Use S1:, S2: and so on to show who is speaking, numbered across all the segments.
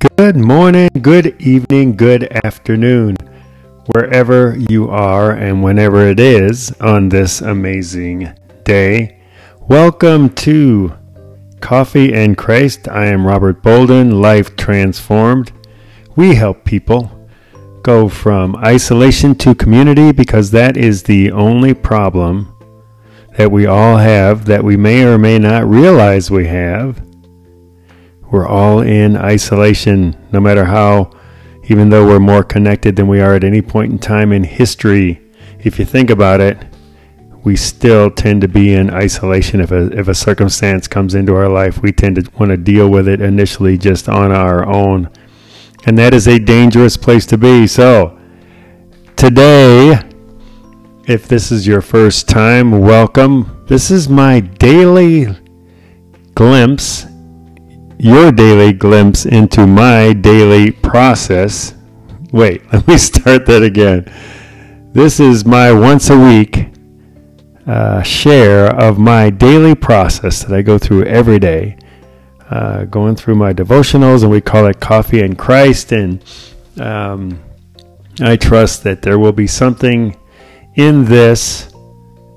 S1: Good morning, good evening, good afternoon, wherever you are and whenever it is on this amazing day. Welcome to Coffee and Christ. I am Robert Bolden, Life Transformed. We help people go from isolation to community because that is the only problem that we all have that we may or may not realize we have we're all in isolation, no matter how, even though we're more connected than we are at any point in time in history. If you think about it, we still tend to be in isolation. If a, if a circumstance comes into our life, we tend to want to deal with it initially just on our own. And that is a dangerous place to be. So, today, if this is your first time, welcome. This is my daily glimpse your daily glimpse into my daily process. Wait, let me start that again. This is my once a week uh, share of my daily process that I go through every day. Uh, going through my devotionals, and we call it Coffee and Christ. And um, I trust that there will be something in this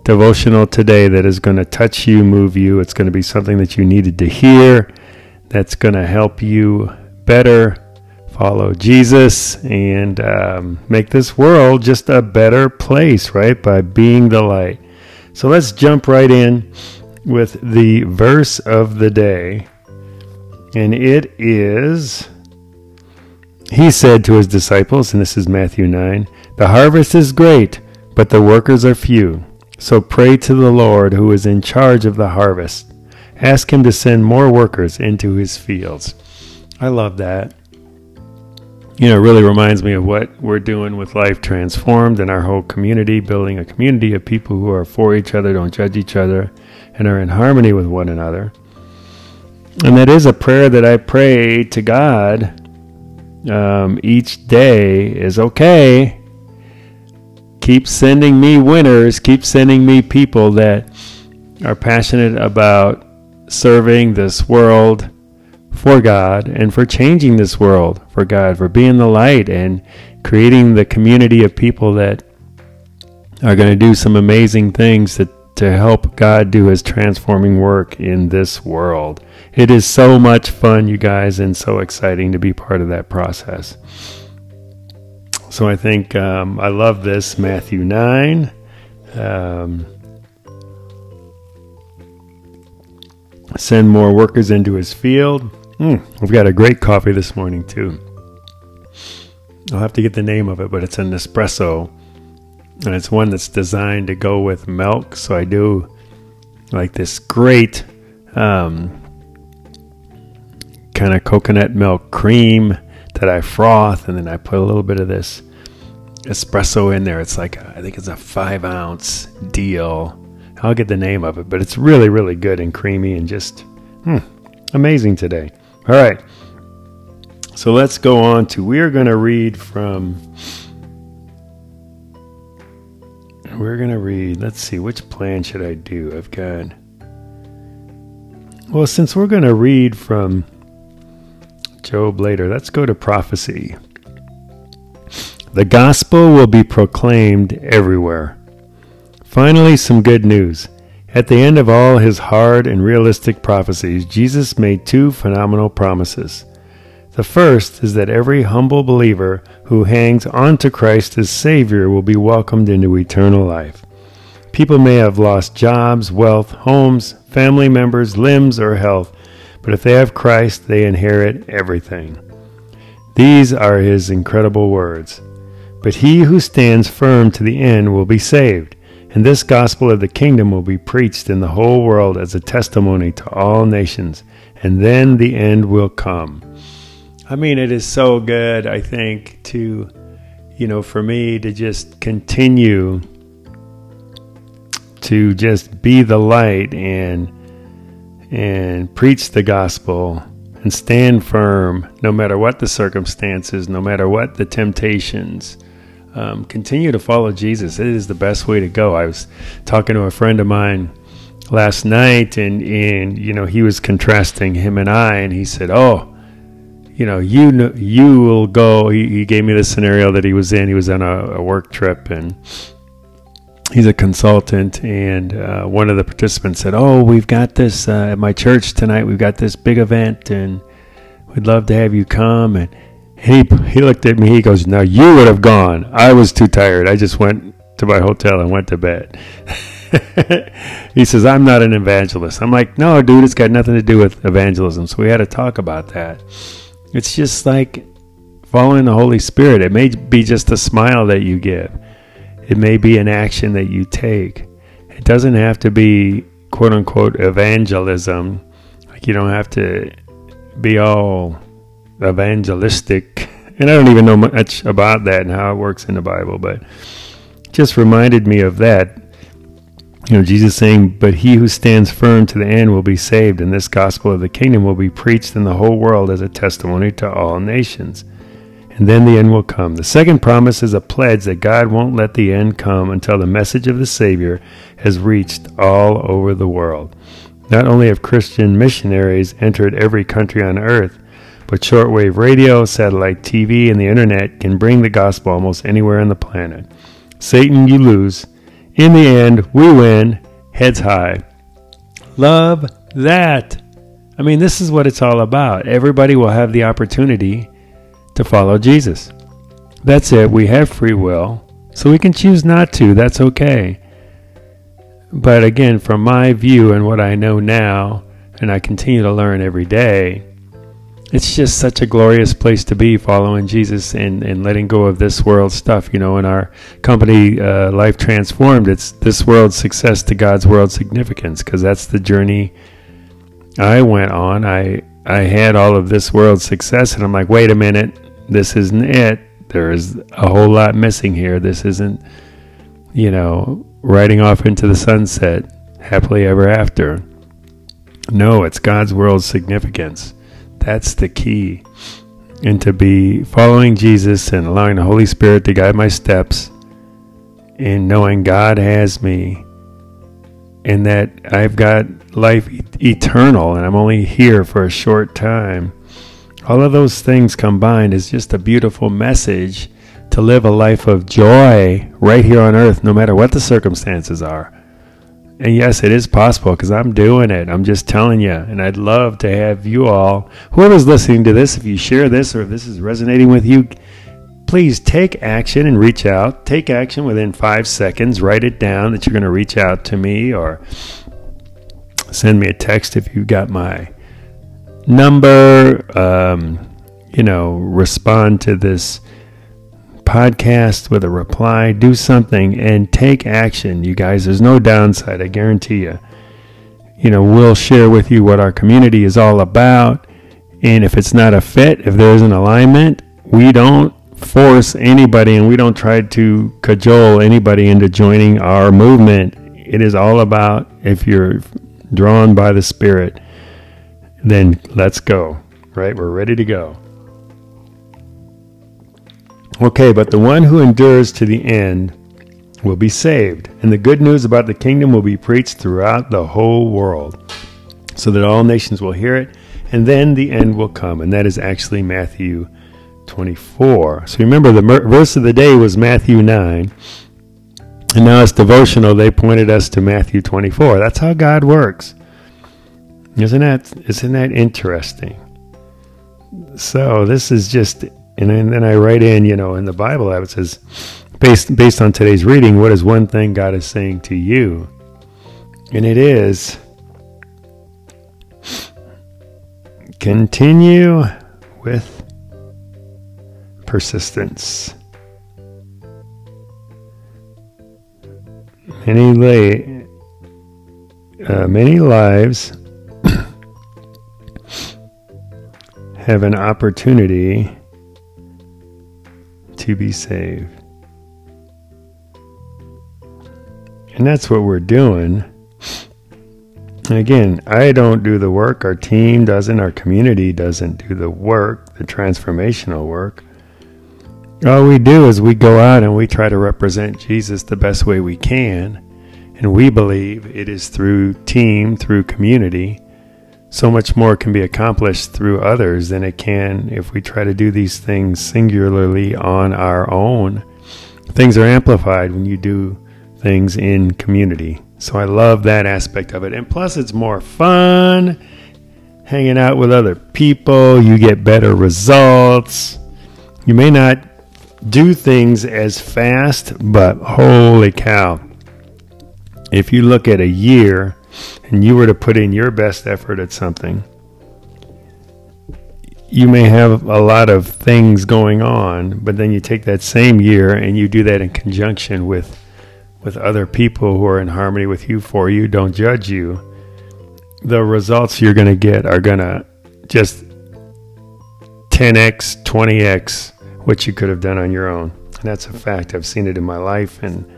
S1: devotional today that is going to touch you, move you. It's going to be something that you needed to hear that's going to help you better follow Jesus and um, make this world just a better place, right? By being the light. So let's jump right in with the verse of the day. And it is He said to his disciples, and this is Matthew 9 The harvest is great, but the workers are few. So pray to the Lord who is in charge of the harvest Ask him to send more workers into his fields. I love that. You know, it really reminds me of what we're doing with Life Transformed and our whole community, building a community of people who are for each other, don't judge each other, and are in harmony with one another. And that is a prayer that I pray to God um, each day is okay. Keep sending me winners, keep sending me people that are passionate about serving this world for God and for changing this world for God, for being the light and creating the community of people that are going to do some amazing things to, to help God do his transforming work in this world. It is so much fun, you guys, and so exciting to be part of that process. So I think um, I love this Matthew 9. Um, send more workers into his field. Mm, we've got a great coffee this morning, too. I'll have to get the name of it, but it's an espresso. And it's one that's designed to go with milk. So I do like this great um, kind of coconut milk cream that I froth. And then I put a little bit of this espresso in there. It's like, I think it's a five ounce deal I'll get the name of it, but it's really, really good and creamy and just hmm, amazing today. All right. So let's go on to, we are going to read from, we're going to read, let's see, which plan should I do? I've got, well, since we're going to read from Job later, let's go to prophecy. The gospel will be proclaimed everywhere. Finally, some good news. At the end of all his hard and realistic prophecies, Jesus made two phenomenal promises. The first is that every humble believer who hangs on to Christ as Savior will be welcomed into eternal life. People may have lost jobs, wealth, homes, family members, limbs, or health, but if they have Christ, they inherit everything. These are his incredible words. But he who stands firm to the end will be saved and this gospel of the kingdom will be preached in the whole world as a testimony to all nations, and then the end will come. I mean, it is so good, I think, to, you know, for me to just continue to just be the light and and preach the gospel and stand firm no matter what the circumstances, no matter what the temptations um, continue to follow Jesus. It is the best way to go. I was talking to a friend of mine last night, and and you know he was contrasting him and I, and he said, "Oh, you know, you you will go. He, he gave me the scenario that he was in. He was on a, a work trip and he's a consultant. And uh, one of the participants said, "Oh, we've got this uh, at my church tonight. We've got this big event, and we'd love to have you come." And he he looked at me. He goes, "Now you would have gone. I was too tired. I just went to my hotel and went to bed." he says, I'm not an evangelist. I'm like, no, dude, it's got nothing to do with evangelism. So we had to talk about that. It's just like following the Holy Spirit. It may be just a smile that you give, it may be an action that you take. It doesn't have to be quote unquote evangelism. Like you don't have to be all evangelistic. And I don't even know much about that and how it works in the Bible, but just reminded me of that you know, Jesus saying, But he who stands firm to the end will be saved, and this gospel of the kingdom will be preached in the whole world as a testimony to all nations. And then the end will come. The second promise is a pledge that God won't let the end come until the message of the Savior has reached all over the world. Not only have Christian missionaries entered every country on earth, but shortwave radio, satellite TV, and the internet can bring the gospel almost anywhere on the planet. Satan, you lose in the end, we win, heads high. Love that. I mean, this is what it's all about. Everybody will have the opportunity to follow Jesus. That's it. We have free will, so we can choose not to. That's okay. But again, from my view and what I know now, and I continue to learn every day, it's just such a glorious place to be following Jesus and, and letting go of this world stuff. You know, in our company, uh, Life Transformed, it's this world's success to God's world significance because that's the journey I went on. I, I had all of this world's success, and I'm like, wait a minute, this isn't it. There is a whole lot missing here. This isn't, you know, riding off into the sunset happily ever after. No, it's God's world's significance. That's the key. And to be following Jesus and allowing the Holy Spirit to guide my steps and knowing God has me and that I've got life eternal and I'm only here for a short time. All of those things combined is just a beautiful message to live a life of joy right here on earth, no matter what the circumstances are. And yes, it is possible because I'm doing it. I'm just telling you. And I'd love to have you all, whoever's listening to this, if you share this or if this is resonating with you, please take action and reach out. Take action within five seconds. Write it down that you're going to reach out to me or send me a text if you've got my number. Um, you know, respond to this podcast with a reply, do something and take action. You guys, there's no downside, I guarantee you. You know, we'll share with you what our community is all about. And if it's not a fit, if there's an alignment, we don't force anybody and we don't try to cajole anybody into joining our movement. It is all about if you're drawn by the Spirit, then let's go, right? We're ready to go. Okay, but the one who endures to the end will be saved, and the good news about the kingdom will be preached throughout the whole world, so that all nations will hear it, and then the end will come. And that is actually Matthew 24. So remember, the verse of the day was Matthew 9. And now it's devotional. They pointed us to Matthew 24. That's how God works. Isn't that isn't that interesting? So this is just and then I write in, you know, in the Bible app, it says, based based on today's reading, what is one thing God is saying to you? And it is continue with persistence. Many lay, uh, many lives have an opportunity to be saved. And that's what we're doing. again, I don't do the work, our team doesn't, our community doesn't do the work, the transformational work. All we do is we go out and we try to represent Jesus the best way we can. And we believe it is through team, through community. So much more can be accomplished through others than it can if we try to do these things singularly on our own. Things are amplified when you do things in community. So I love that aspect of it. And plus, it's more fun hanging out with other people. You get better results. You may not do things as fast, but holy cow. If you look at a year, and you were to put in your best effort at something, you may have a lot of things going on, but then you take that same year and you do that in conjunction with with other people who are in harmony with you for you, don't judge you. The results you're going to get are going to just 10x, 20x what you could have done on your own. And that's a fact. I've seen it in my life and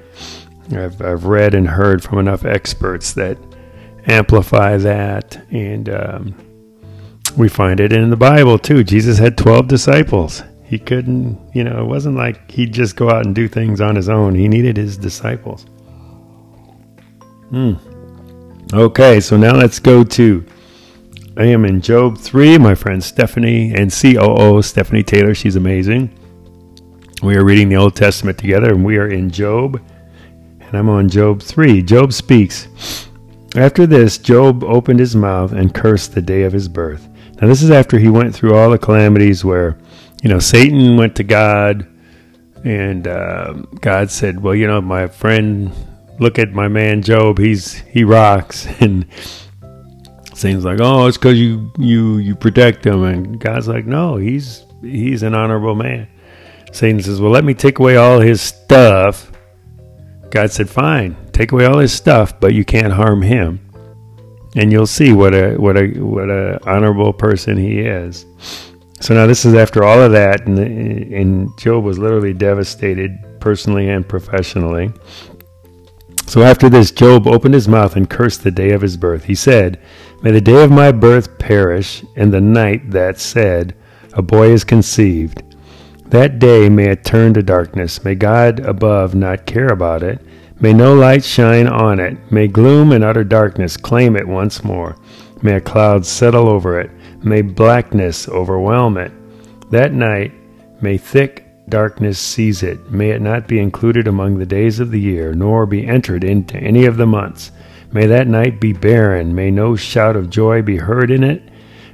S1: I've, I've read and heard from enough experts that amplify that. And um, we find it in the Bible too. Jesus had 12 disciples. He couldn't, you know, it wasn't like he'd just go out and do things on his own. He needed his disciples. Hmm. Okay, so now let's go to. I am in Job 3. My friend Stephanie and COO Stephanie Taylor, she's amazing. We are reading the Old Testament together and we are in Job. And I'm on Job 3. Job speaks. After this, Job opened his mouth and cursed the day of his birth. Now, this is after he went through all the calamities where, you know, Satan went to God and uh, God said, Well, you know, my friend, look at my man Job. He's he rocks. And Satan's like, Oh, it's because you, you, you protect him. And God's like, No, he's, he's an honorable man. Satan says, Well, let me take away all his stuff. God said, Fine, take away all his stuff, but you can't harm him. And you'll see what a what a what a honorable person he is. So now this is after all of that, and, and Job was literally devastated personally and professionally. So after this, Job opened his mouth and cursed the day of his birth. He said, May the day of my birth perish, and the night that said, A boy is conceived. That day may it turn to darkness. May God above not care about it. May no light shine on it. May gloom and utter darkness claim it once more. May a cloud settle over it. May blackness overwhelm it. That night, may thick darkness seize it. May it not be included among the days of the year, nor be entered into any of the months. May that night be barren. May no shout of joy be heard in it.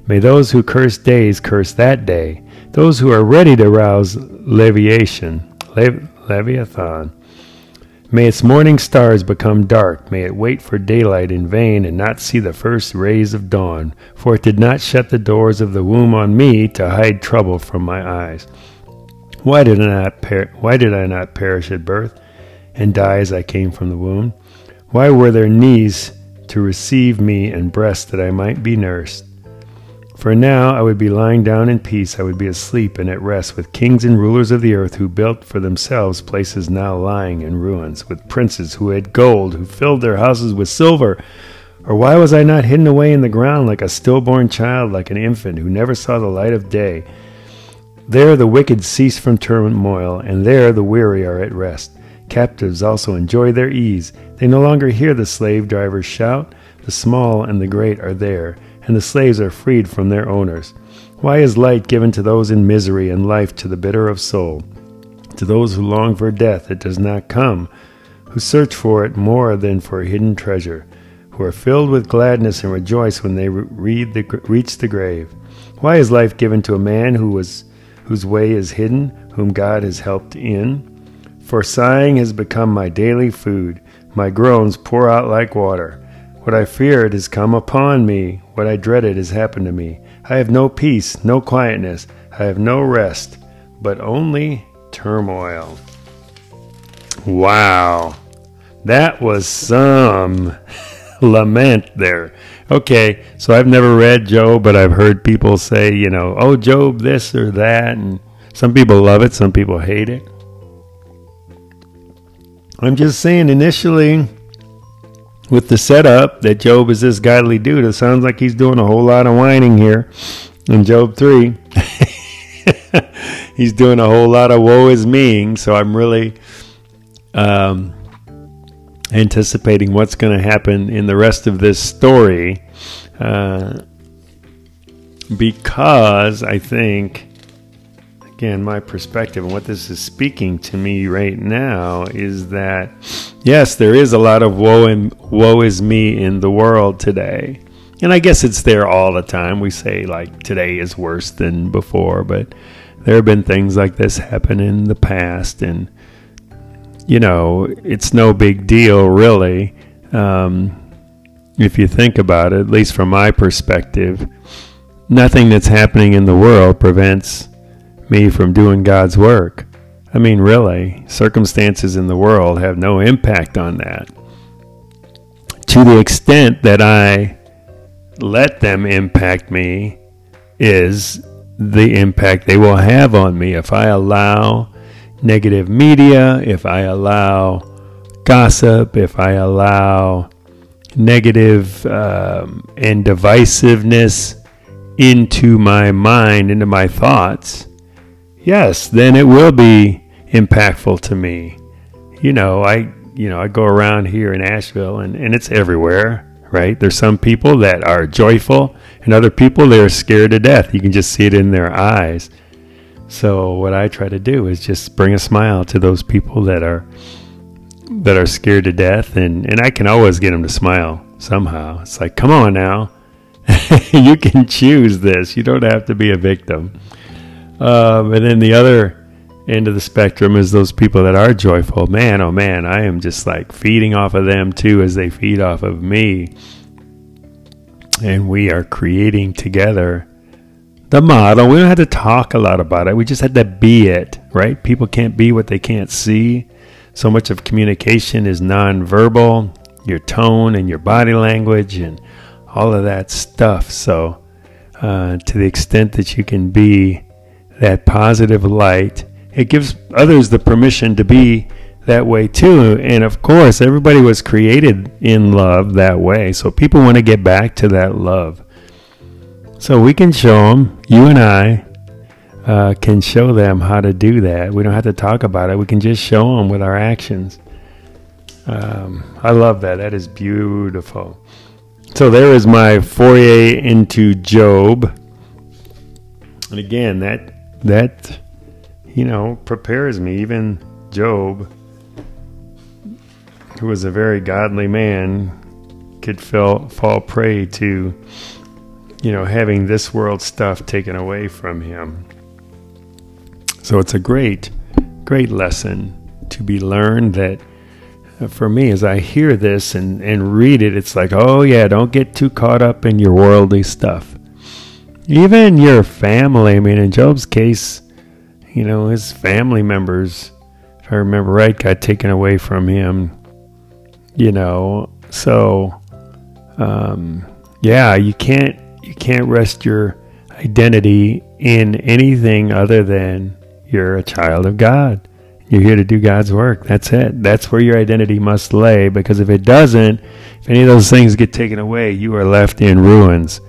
S1: May those who curse days curse that day. Those who are ready to rouse leviation, lev- leviathan. May its morning stars become dark. May it wait for daylight in vain and not see the first rays of dawn. For it did not shut the doors of the womb on me to hide trouble from my eyes. Why did I not per- why did I not perish at birth and die as I came from the womb? Why were there knees to receive me and breasts that I might be nursed? For now I would be lying down in peace, I would be asleep and at rest with kings and rulers of the earth who built for themselves places now lying in ruins, with princes who had gold, who filled their houses with silver. Or why was I not hidden away in the ground like a stillborn child, like an infant who never saw the light of day? There the wicked cease from turmoil, and there the weary are at rest. Captives also enjoy their ease. They no longer hear the slave drivers shout. The small and the great are there and the slaves are freed from their owners. Why is light given to those in misery and life to the bitter of soul? To those who long for death, it does not come, who search for it more than for a hidden treasure, who are filled with gladness and rejoice when they the, reach the grave. Why is life given to a man who was, whose way is hidden, whom God has helped in? For sighing has become my daily food, my groans pour out like water. What I feared has come upon me. What I dreaded has happened to me. I have no peace, no quietness. I have no rest, but only turmoil. Wow. That was some lament there. Okay, so I've never read Job, but I've heard people say, you know, oh, Job, this or that. And some people love it, some people hate it. I'm just saying, initially, with the setup that Job is this godly dude, it sounds like he's doing a whole lot of whining here in Job 3. he's doing a whole lot of woe is me. So I'm really um, anticipating what's going to happen in the rest of this story. Uh, because I think, again, my perspective and what this is speaking to me right now is that, yes, there is a lot of woe and woe is me in the world today. And I guess it's there all the time. We say like today is worse than before, but there have been things like this happen in the past, and you know, it's no big deal really. Um, if you think about it, at least from my perspective, nothing that's happening in the world prevents me from doing God's work. I mean, really, circumstances in the world have no impact on that. To the extent that I let them impact me is the impact they will have on me if I allow negative media, if I allow gossip, if I allow negative um, and divisiveness into my mind, into my thoughts, yes, then it will be impactful to me. You know, I you know, I go around here in Asheville and, and it's everywhere, right? There's some people that are joyful and other people they are scared to death. You can just see it in their eyes. So what I try to do is just bring a smile to those people that are that are scared to death and and I can always get them to smile somehow. It's like, "Come on now. you can choose this. You don't have to be a victim." Um, and then the other end of the spectrum is those people that are joyful. Man, oh man, I am just like feeding off of them too as they feed off of me. And we are creating together the model. We don't have to talk a lot about it. We just had to be it, right? People can't be what they can't see. So much of communication is nonverbal, your tone and your body language and all of that stuff. So, uh, to the extent that you can be that positive light, it gives others the permission to be that way too. And of course, everybody was created in love that way. So people want to get back to that love. So we can show them, you and I uh, can show them how to do that. We don't have to talk about it. We can just show them with our actions. Um, I love that. That is beautiful. So there is my foray into Job. And again, that that you know prepares me. Even Job, who was a very godly man, could fall fall prey to you know, having this world stuff taken away from him. So it's a great, great lesson to be learned that uh, for me, as I hear this and, and read it, it's like, oh, yeah, don't get too caught up in your worldly stuff. Even your family, I mean, in Job's case, you know, his family members, if I remember right, got taken away from him, you know, so, um, yeah, you can't you can't rest your identity in anything other than you're a child of God. You're here to do God's work. That's it. That's where your identity must lay because if it doesn't, if any of those things get taken away, you are left in ruins.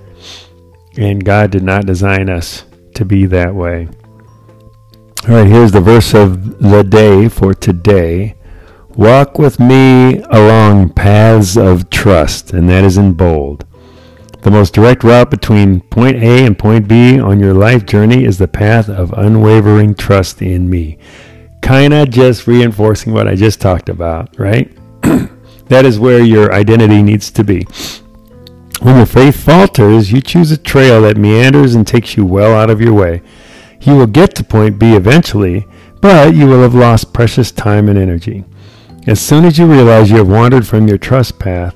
S1: And God did not design us to be that way. All right, here's the verse of the day for today. Walk with me along paths of trust, and that is in bold. The most direct route between point A and point B on your life journey is the path of unwavering trust in me. Kind of just reinforcing what I just talked about, right? that is where your identity needs to be. When your faith falters, you choose a trail that meanders and takes you well out of your way. You will get to point B eventually, but you will have lost precious time and energy. As soon as you realize you have wandered from your trust path,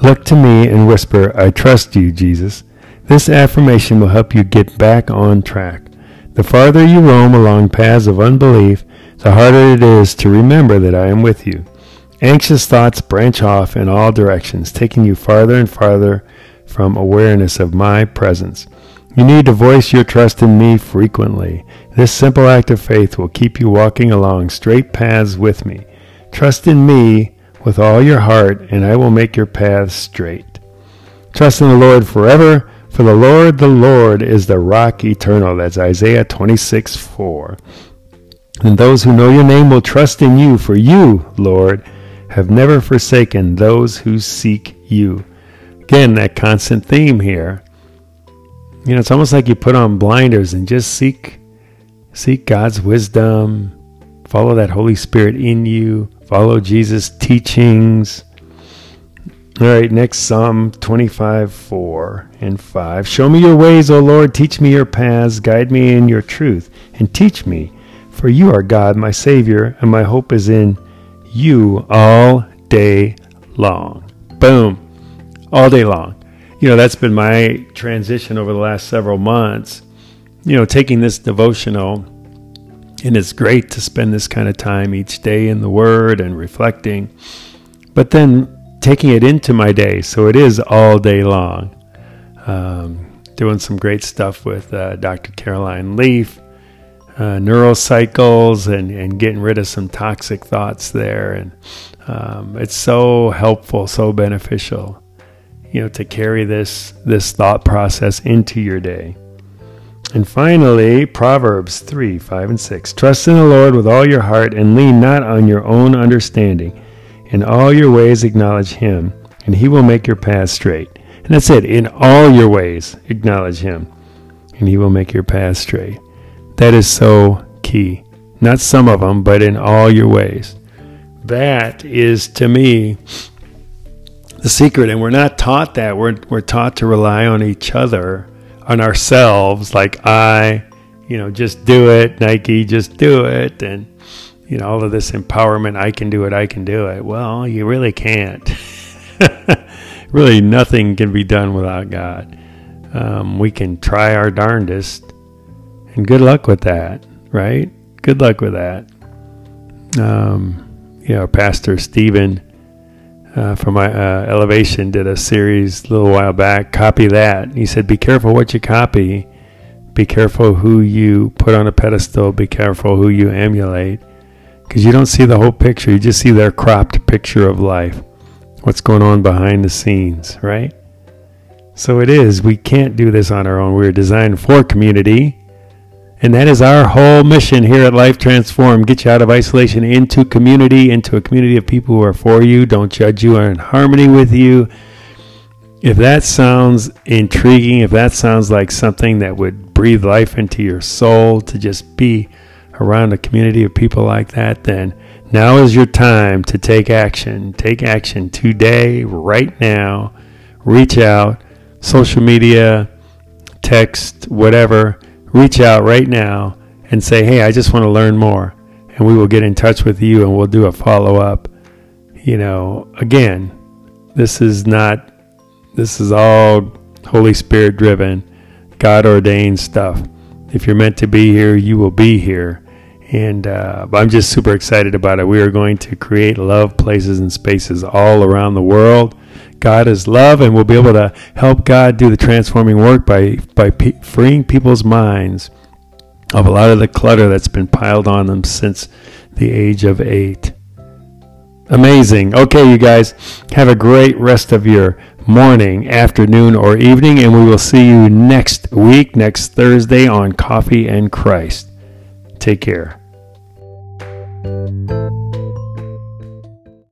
S1: Look to me and whisper, I trust you, Jesus. This affirmation will help you get back on track. The farther you roam along paths of unbelief, the harder it is to remember that I am with you. Anxious thoughts branch off in all directions, taking you farther and farther from awareness of my presence. You need to voice your trust in me frequently. This simple act of faith will keep you walking along straight paths with me. Trust in me with all your heart, and I will make your paths straight. Trust in the Lord forever, for the Lord, the Lord, is the rock eternal. That's Isaiah 26 4. And those who know your name will trust in you, for you, Lord, have never forsaken those who seek you. Again, that constant theme here. You know, it's almost like you put on blinders and just seek seek God's wisdom, follow that Holy Spirit in you, follow Jesus' teachings. All right, next Psalm 25, 4 and 5. Show me your ways, O Lord, teach me your paths, guide me in your truth, and teach me, for you are God, my Savior, and my hope is in you all day long. Boom. All day long. You know, that's been my transition over the last several months. You know, taking this devotional, and it's great to spend this kind of time each day in the Word and reflecting, but then taking it into my day. So it is all day long. Um, doing some great stuff with uh, Dr. Caroline Leaf uh, neurocycles and, and getting rid of some toxic thoughts there. And um, it's so helpful, so beneficial, you know, to carry this this thought process into your day. And finally, Proverbs 3 5 and 6. Trust in the Lord with all your heart and lean not on your own understanding. In all your ways, acknowledge Him, and He will make your path straight. And that's it. In all your ways, acknowledge Him, and He will make your path straight. That is so key. Not some of them, but in all your ways. That is to me the secret. And we're not taught that. We're, we're taught to rely on each other, on ourselves, like I, you know, just do it, Nike, just do it. And, you know, all of this empowerment, I can do it, I can do it. Well, you really can't. really, nothing can be done without God. Um, we can try our darndest, and good luck with that, right? Good luck with that. Um, you know, Pastor Steven uh, from my uh, Elevation did a series a little while back. Copy that. He said, "Be careful what you copy. Be careful who you put on a pedestal. Be careful who you emulate, because you don't see the whole picture. You just see their cropped picture of life. What's going on behind the scenes, right?" So it is. We can't do this on our own. We're designed for community and that is our whole mission here at Life Transform. Get you out of isolation into community, into a community of people who are for you, don't judge you, are in harmony with you. If that sounds intriguing, if that sounds like something that would breathe life into your soul to just be around a community of people like that, then now is your time to take action. Take action today, right now. Reach out, social media, text, whatever reach out right now and say, hey, I just want to learn more. And we will get in touch with you and we'll do a follow up. You know, again, this is not, this is all Holy Spirit driven, God ordained stuff. If you're meant to be here, you will be here. And uh, I'm just super excited about it. We are going to create love places and spaces all around the world. God is love, and we'll be able to help God do the transforming work by by pe- freeing people's minds of a lot of the clutter that's been piled on them since the age of eight. Amazing. Okay, you guys, have a great rest of your morning, afternoon, or evening, and we will see you next week, next Thursday on Coffee and Christ. Take care.